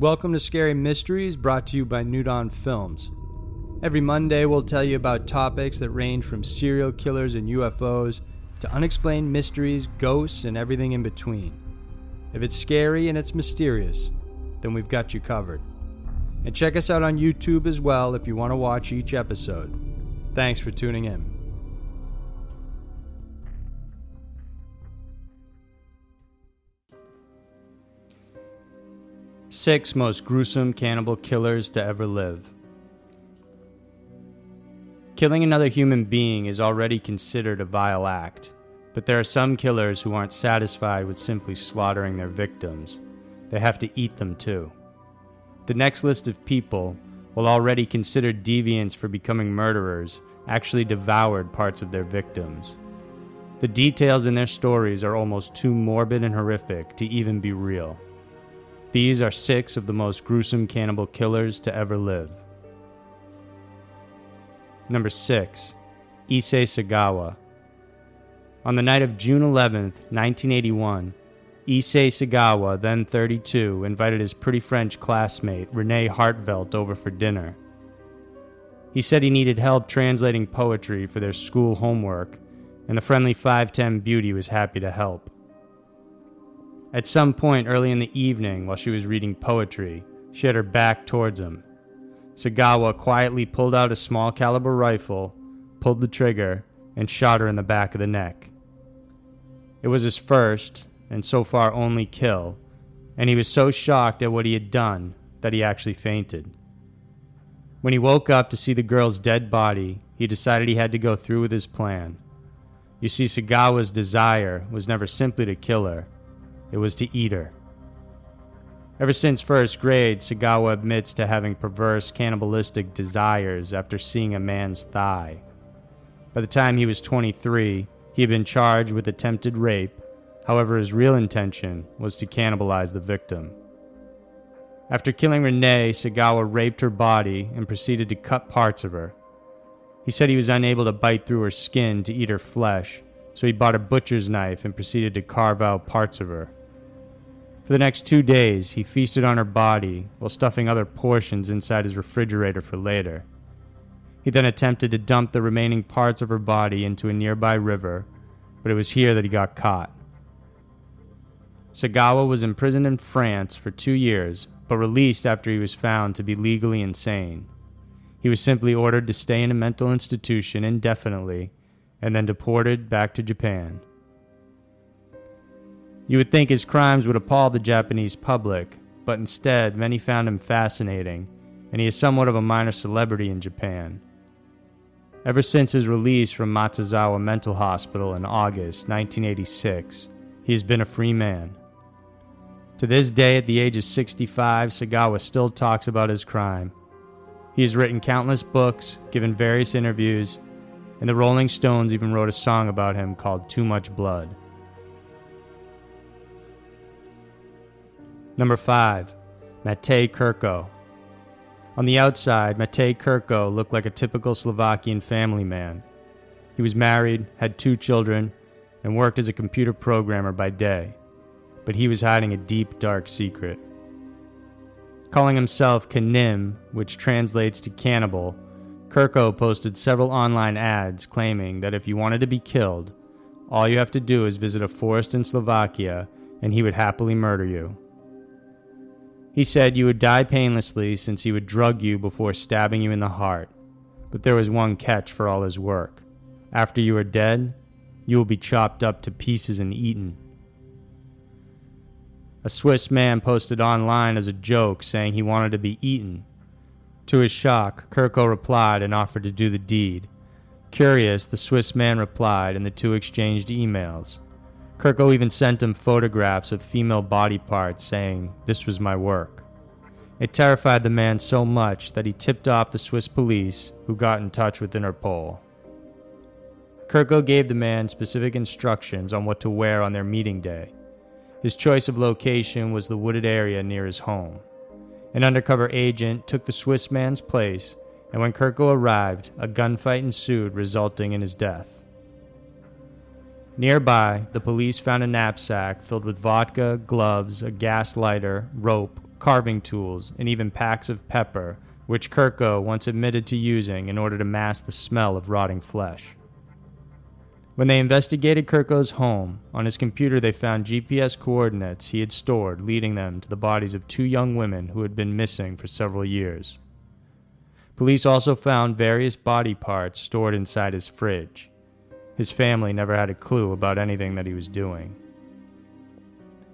Welcome to Scary Mysteries, brought to you by New Dawn Films. Every Monday, we'll tell you about topics that range from serial killers and UFOs to unexplained mysteries, ghosts, and everything in between. If it's scary and it's mysterious, then we've got you covered. And check us out on YouTube as well if you want to watch each episode. Thanks for tuning in. Six most gruesome cannibal killers to ever live. Killing another human being is already considered a vile act, but there are some killers who aren't satisfied with simply slaughtering their victims. They have to eat them too. The next list of people, while already considered deviants for becoming murderers, actually devoured parts of their victims. The details in their stories are almost too morbid and horrific to even be real. These are six of the most gruesome cannibal killers to ever live. Number 6. Issei Sagawa. On the night of June 11, 1981, Issei Sagawa, then 32, invited his pretty French classmate, Renee Hartvelt, over for dinner. He said he needed help translating poetry for their school homework, and the friendly 5'10 beauty was happy to help. At some point early in the evening, while she was reading poetry, she had her back towards him. Sagawa quietly pulled out a small caliber rifle, pulled the trigger, and shot her in the back of the neck. It was his first, and so far only kill, and he was so shocked at what he had done that he actually fainted. When he woke up to see the girl's dead body, he decided he had to go through with his plan. You see, Sagawa's desire was never simply to kill her, it was to eat her. Ever since first grade, Sagawa admits to having perverse cannibalistic desires after seeing a man's thigh. By the time he was 23, he had been charged with attempted rape, however, his real intention was to cannibalize the victim. After killing Renee, Sagawa raped her body and proceeded to cut parts of her. He said he was unable to bite through her skin to eat her flesh, so he bought a butcher's knife and proceeded to carve out parts of her. For the next two days, he feasted on her body while stuffing other portions inside his refrigerator for later. He then attempted to dump the remaining parts of her body into a nearby river, but it was here that he got caught. Sagawa was imprisoned in France for two years, but released after he was found to be legally insane. He was simply ordered to stay in a mental institution indefinitely and then deported back to Japan. You would think his crimes would appall the Japanese public, but instead, many found him fascinating, and he is somewhat of a minor celebrity in Japan. Ever since his release from Matsuzawa Mental Hospital in August 1986, he has been a free man. To this day, at the age of 65, Sagawa still talks about his crime. He has written countless books, given various interviews, and the Rolling Stones even wrote a song about him called Too Much Blood. Number 5. Matej Krko. On the outside, Matej Krko looked like a typical Slovakian family man. He was married, had two children, and worked as a computer programmer by day. But he was hiding a deep, dark secret. Calling himself Kanim, which translates to cannibal, Krko posted several online ads claiming that if you wanted to be killed, all you have to do is visit a forest in Slovakia and he would happily murder you. He said you would die painlessly since he would drug you before stabbing you in the heart. But there was one catch for all his work. After you are dead, you will be chopped up to pieces and eaten. A Swiss man posted online as a joke saying he wanted to be eaten. To his shock, Krko replied and offered to do the deed. Curious, the Swiss man replied and the two exchanged emails. Krko even sent him photographs of female body parts, saying, This was my work. It terrified the man so much that he tipped off the Swiss police, who got in touch with Interpol. Krko gave the man specific instructions on what to wear on their meeting day. His choice of location was the wooded area near his home. An undercover agent took the Swiss man's place, and when Krko arrived, a gunfight ensued, resulting in his death. Nearby, the police found a knapsack filled with vodka, gloves, a gas lighter, rope, carving tools, and even packs of pepper, which Kirko once admitted to using in order to mask the smell of rotting flesh. When they investigated Kirko's home, on his computer they found GPS coordinates he had stored leading them to the bodies of two young women who had been missing for several years. Police also found various body parts stored inside his fridge. His family never had a clue about anything that he was doing.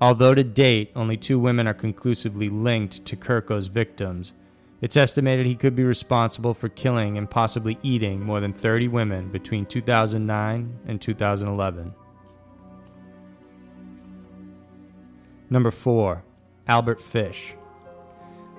Although to date only two women are conclusively linked to Kirko's victims, it's estimated he could be responsible for killing and possibly eating more than 30 women between 2009 and 2011. Number 4. Albert Fish.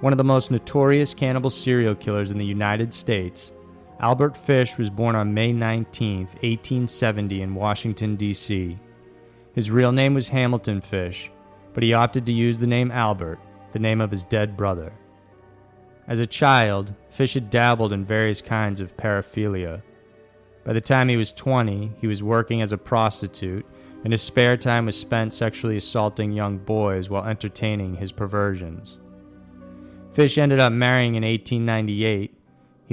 One of the most notorious cannibal serial killers in the United States, Albert Fish was born on May 19, 1870, in Washington, D.C. His real name was Hamilton Fish, but he opted to use the name Albert, the name of his dead brother. As a child, Fish had dabbled in various kinds of paraphilia. By the time he was 20, he was working as a prostitute, and his spare time was spent sexually assaulting young boys while entertaining his perversions. Fish ended up marrying in 1898.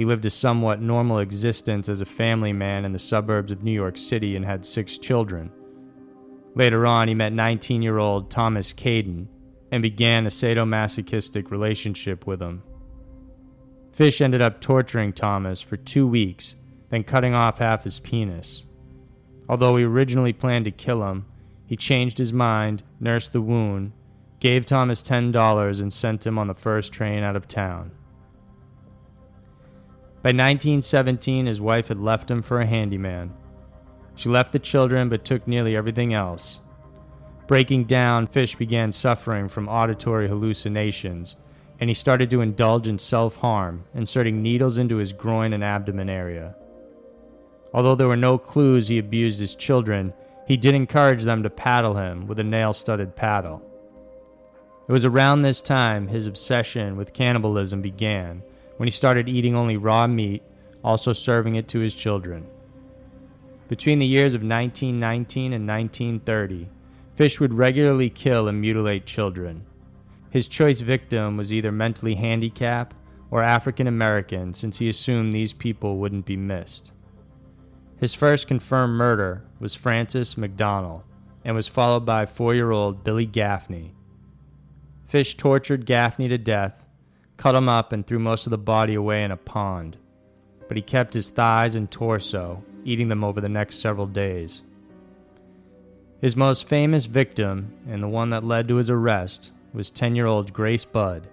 He lived a somewhat normal existence as a family man in the suburbs of New York City and had six children. Later on, he met 19 year old Thomas Caden and began a sadomasochistic relationship with him. Fish ended up torturing Thomas for two weeks, then cutting off half his penis. Although he originally planned to kill him, he changed his mind, nursed the wound, gave Thomas $10, and sent him on the first train out of town. By 1917, his wife had left him for a handyman. She left the children but took nearly everything else. Breaking down, Fish began suffering from auditory hallucinations and he started to indulge in self harm, inserting needles into his groin and abdomen area. Although there were no clues he abused his children, he did encourage them to paddle him with a nail studded paddle. It was around this time his obsession with cannibalism began, when he started eating only raw meat, also serving it to his children. Between the years of 1919 and 1930, Fish would regularly kill and mutilate children. His choice victim was either mentally handicapped or African American, since he assumed these people wouldn't be missed. His first confirmed murder was Francis McDonnell and was followed by four year old Billy Gaffney. Fish tortured Gaffney to death, cut him up, and threw most of the body away in a pond, but he kept his thighs and torso, eating them over the next several days. His most famous victim, and the one that led to his arrest, was 10 year old Grace Budd.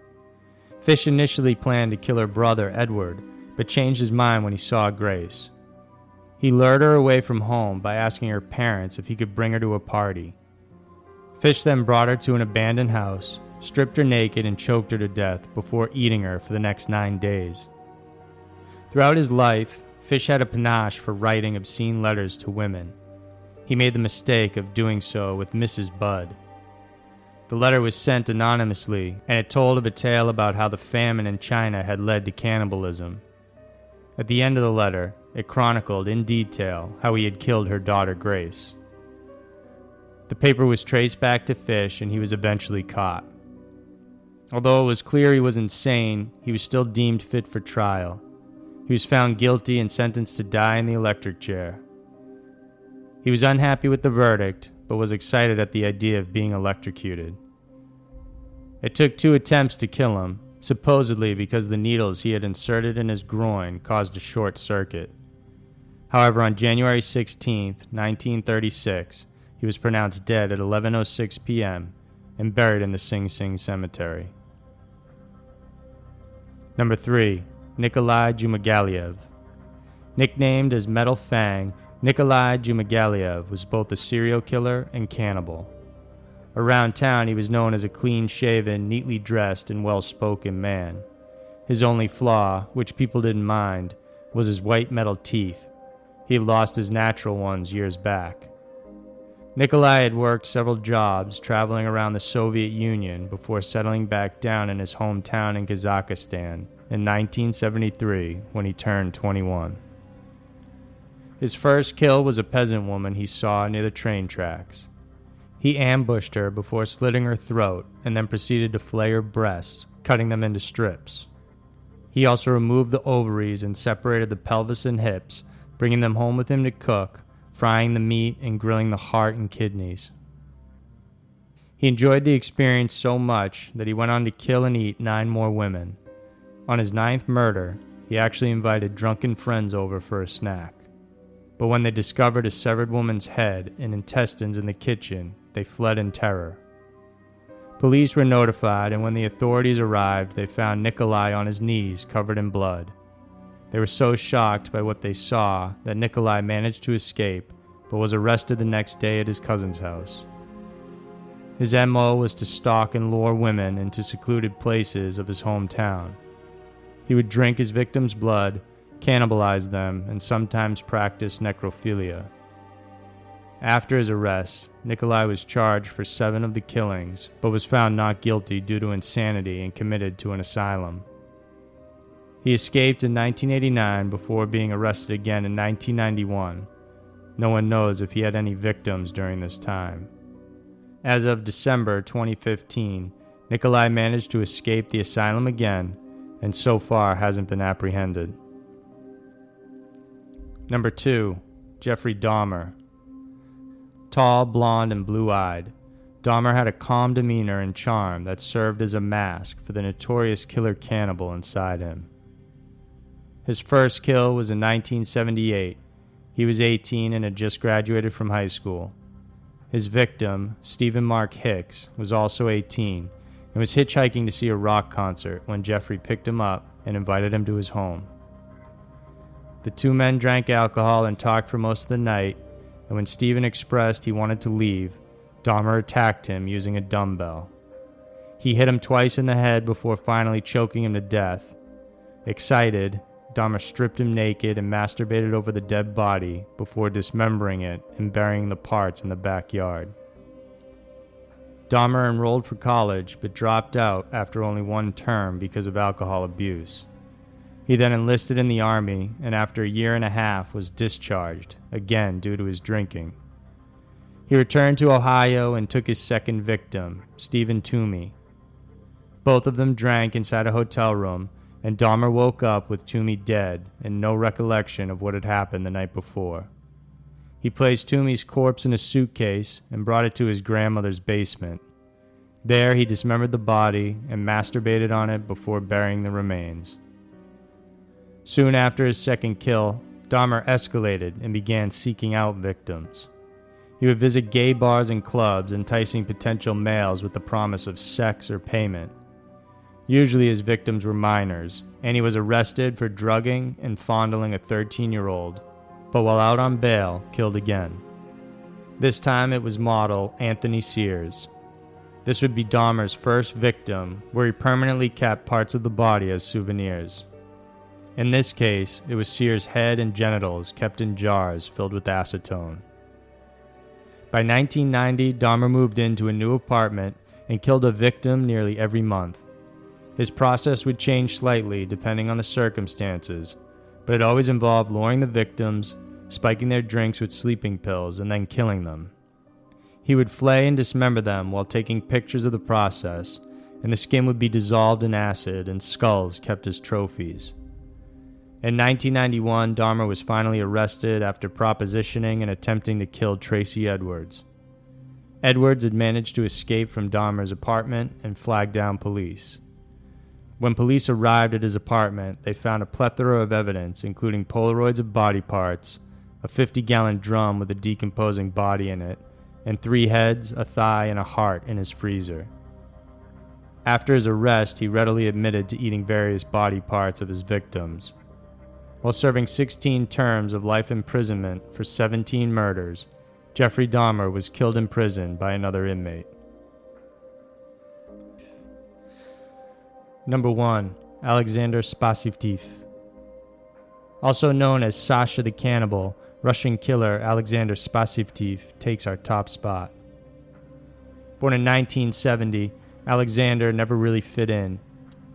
Fish initially planned to kill her brother, Edward, but changed his mind when he saw Grace. He lured her away from home by asking her parents if he could bring her to a party. Fish then brought her to an abandoned house, stripped her naked, and choked her to death before eating her for the next nine days. Throughout his life, Fish had a panache for writing obscene letters to women. He made the mistake of doing so with Mrs. Budd, the letter was sent anonymously, and it told of a tale about how the famine in China had led to cannibalism. At the end of the letter, it chronicled in detail how he had killed her daughter Grace. The paper was traced back to Fish, and he was eventually caught. Although it was clear he was insane, he was still deemed fit for trial. He was found guilty and sentenced to die in the electric chair. He was unhappy with the verdict but was excited at the idea of being electrocuted. It took two attempts to kill him, supposedly because the needles he had inserted in his groin caused a short circuit. However, on January 16, 1936, he was pronounced dead at 11:06 p.m. and buried in the Sing Sing Cemetery. Number 3. Nikolai Djumigaliev. Nicknamed as Metal Fang, Nikolai Djumigaliev was both a serial killer and cannibal. Around town, he was known as a clean shaven, neatly dressed, and well spoken man. His only flaw, which people didn't mind, was his white metal teeth. He lost his natural ones years back. Nikolai had worked several jobs traveling around the Soviet Union before settling back down in his hometown in Kazakhstan in 1973 when he turned 21. His first kill was a peasant woman he saw near the train tracks. He ambushed her before slitting her throat and then proceeded to flay her breasts, cutting them into strips. He also removed the ovaries and separated the pelvis and hips, bringing them home with him to cook, frying the meat and grilling the heart and kidneys. He enjoyed the experience so much that he went on to kill and eat nine more women. On his ninth murder, he actually invited drunken friends over for a snack. But when they discovered a severed woman's head and intestines in the kitchen, they fled in terror. Police were notified, and when the authorities arrived, they found Nikolai on his knees covered in blood. They were so shocked by what they saw that Nikolai managed to escape, but was arrested the next day at his cousin's house. His MO was to stalk and lure women into secluded places of his hometown. He would drink his victims' blood, cannibalize them, and sometimes practice necrophilia. After his arrest, Nikolai was charged for seven of the killings, but was found not guilty due to insanity and committed to an asylum. He escaped in 1989 before being arrested again in 1991. No one knows if he had any victims during this time. As of December 2015, Nikolai managed to escape the asylum again and so far hasn't been apprehended. Number 2. Jeffrey Dahmer. Tall, blond, and blue eyed, Dahmer had a calm demeanor and charm that served as a mask for the notorious killer cannibal inside him. His first kill was in 1978. He was 18 and had just graduated from high school. His victim, Steven Mark Hicks, was also 18 and was hitchhiking to see a rock concert when Jeffrey picked him up and invited him to his home. The two men drank alcohol and talked for most of the night, and when Stephen expressed he wanted to leave, Dahmer attacked him using a dumbbell. He hit him twice in the head before finally choking him to death. Excited, Dahmer stripped him naked and masturbated over the dead body before dismembering it and burying the parts in the backyard. Dahmer enrolled for college but dropped out after only one term because of alcohol abuse. He then enlisted in the Army and after a year and a half was discharged, again due to his drinking. He returned to Ohio and took his second victim, Steven Tuomi. Both of them drank inside a hotel room, and Dahmer woke up with Tuomi dead and no recollection of what had happened the night before. He placed Tuomi's corpse in a suitcase and brought it to his grandmother's basement. There, he dismembered the body and masturbated on it before burying the remains. Soon after his second kill, Dahmer escalated and began seeking out victims. He would visit gay bars and clubs, enticing potential males with the promise of sex or payment. Usually, his victims were minors, and he was arrested for drugging and fondling a 13 year old but while out on bail, killed again. This time it was model Anthony Sears. This would be Dahmer's first victim, where he permanently kept parts of the body as souvenirs. In this case, it was Sears' head and genitals kept in jars filled with acetone. By 1990, Dahmer moved into a new apartment and killed a victim nearly every month. His process would change slightly depending on the circumstances, but it always involved luring the victims, spiking their drinks with sleeping pills, and then killing them. He would flay and dismember them while taking pictures of the process, and the skin would be dissolved in acid and skulls kept as trophies. In 1991, Dahmer was finally arrested after propositioning and attempting to kill Tracy Edwards. Edwards had managed to escape from Dahmer's apartment and flagged down police. When police arrived at his apartment, they found a plethora of evidence, including Polaroids of body parts, a 50 gallon drum with a decomposing body in it, and three heads, a thigh, and a heart in his freezer. After his arrest, he readily admitted to eating various body parts of his victims. While serving 16 terms of life imprisonment for 17 murders, Jeffrey Dahmer was killed in prison by another inmate. Number 1. Alexander Spesivtsev. Also known as Sasha the Cannibal, Russian killer Alexander Spesivtsev takes our top spot. Born in 1970, Alexander never really fit in.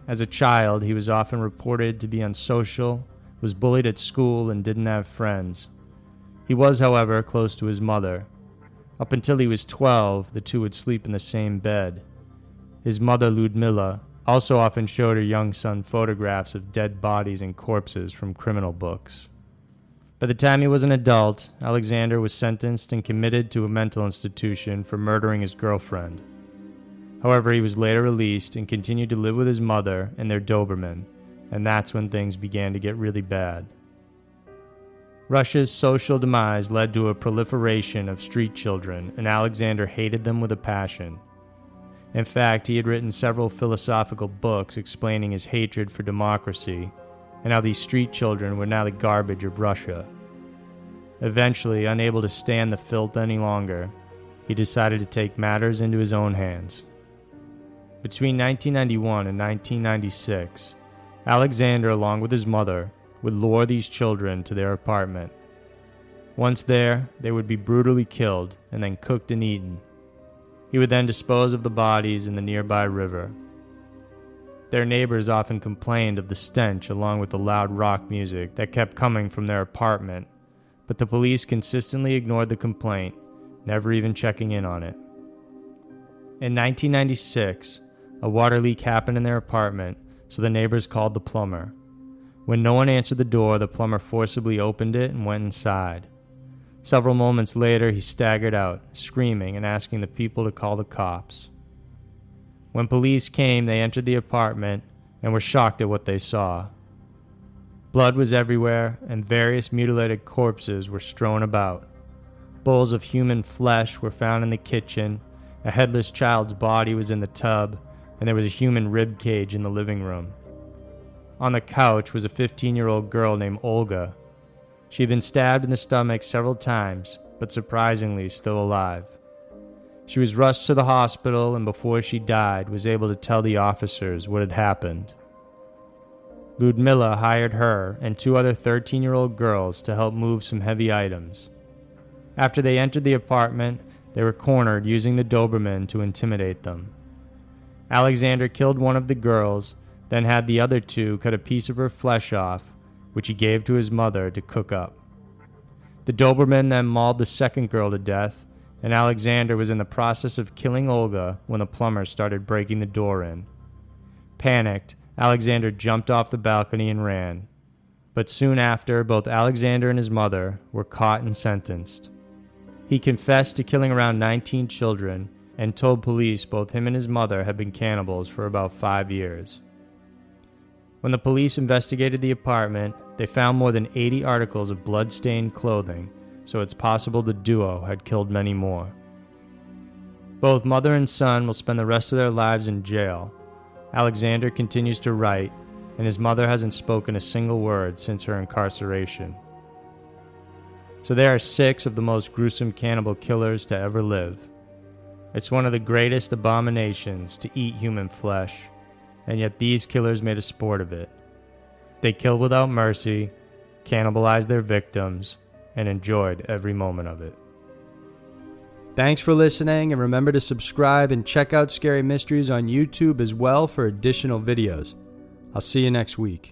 As a child, he was often reported to be unsocial, was bullied at school, and didn't have friends. He was, however, close to his mother. Up until he was 12, the two would sleep in the same bed. His mother, Ludmilla, also often showed her young son photographs of dead bodies and corpses from criminal books. By the time he was an adult, Alexander was sentenced and committed to a mental institution for murdering his girlfriend. However, he was later released and continued to live with his mother and their Doberman, and that's when things began to get really bad. Russia's social demise led to a proliferation of street children, and Alexander hated them with a passion. In fact, he had written several philosophical books explaining his hatred for democracy and how these street children were now the garbage of Russia. Eventually, unable to stand the filth any longer, he decided to take matters into his own hands. Between 1991 and 1996, Alexander, along with his mother, would lure these children to their apartment. Once there, they would be brutally killed and then cooked and eaten. He would then dispose of the bodies in the nearby river. Their neighbors often complained of the stench along with the loud rock music that kept coming from their apartment, but the police consistently ignored the complaint, never even checking in on it. In 1996, a water leak happened in their apartment, so the neighbors called the plumber. When no one answered the door, the plumber forcibly opened it and went inside. Several moments later, he staggered out, screaming and asking the people to call the cops. When police came, they entered the apartment and were shocked at what they saw. Blood was everywhere, and various mutilated corpses were strewn about. Bowls of human flesh were found in the kitchen, a headless child's body was in the tub, and there was a human rib cage in the living room. On the couch was a 15 year old girl named Olga. She had been stabbed in the stomach several times, but surprisingly still alive. She was rushed to the hospital and before she died was able to tell the officers what had happened. Ludmilla hired her and two other 13 year old girls to help move some heavy items. After they entered the apartment, they were cornered using the Doberman to intimidate them. Alexander killed one of the girls then had the other two cut a piece of her flesh off, which he gave to his mother to cook up. The Doberman then mauled the second girl to death, and Alexander was in the process of killing Olga when the plumber started breaking the door in. Panicked, Alexander jumped off the balcony and ran. But soon after, both Alexander and his mother were caught and sentenced. He confessed to killing around 19 children and told police both him and his mother had been cannibals for about five years. When the police investigated the apartment, they found more than 80 articles of blood-stained clothing, so it's possible the duo had killed many more. Both mother and son will spend the rest of their lives in jail. Alexander continues to write, and his mother hasn't spoken a single word since her incarceration. So there are six of the most gruesome cannibal killers to ever live. It's one of the greatest abominations to eat human flesh and yet these killers made a sport of it. They killed without mercy, cannibalized their victims, and enjoyed every moment of it. Thanks for listening, and remember to subscribe and check out Scary Mysteries on YouTube as well for additional videos. I'll see you next week.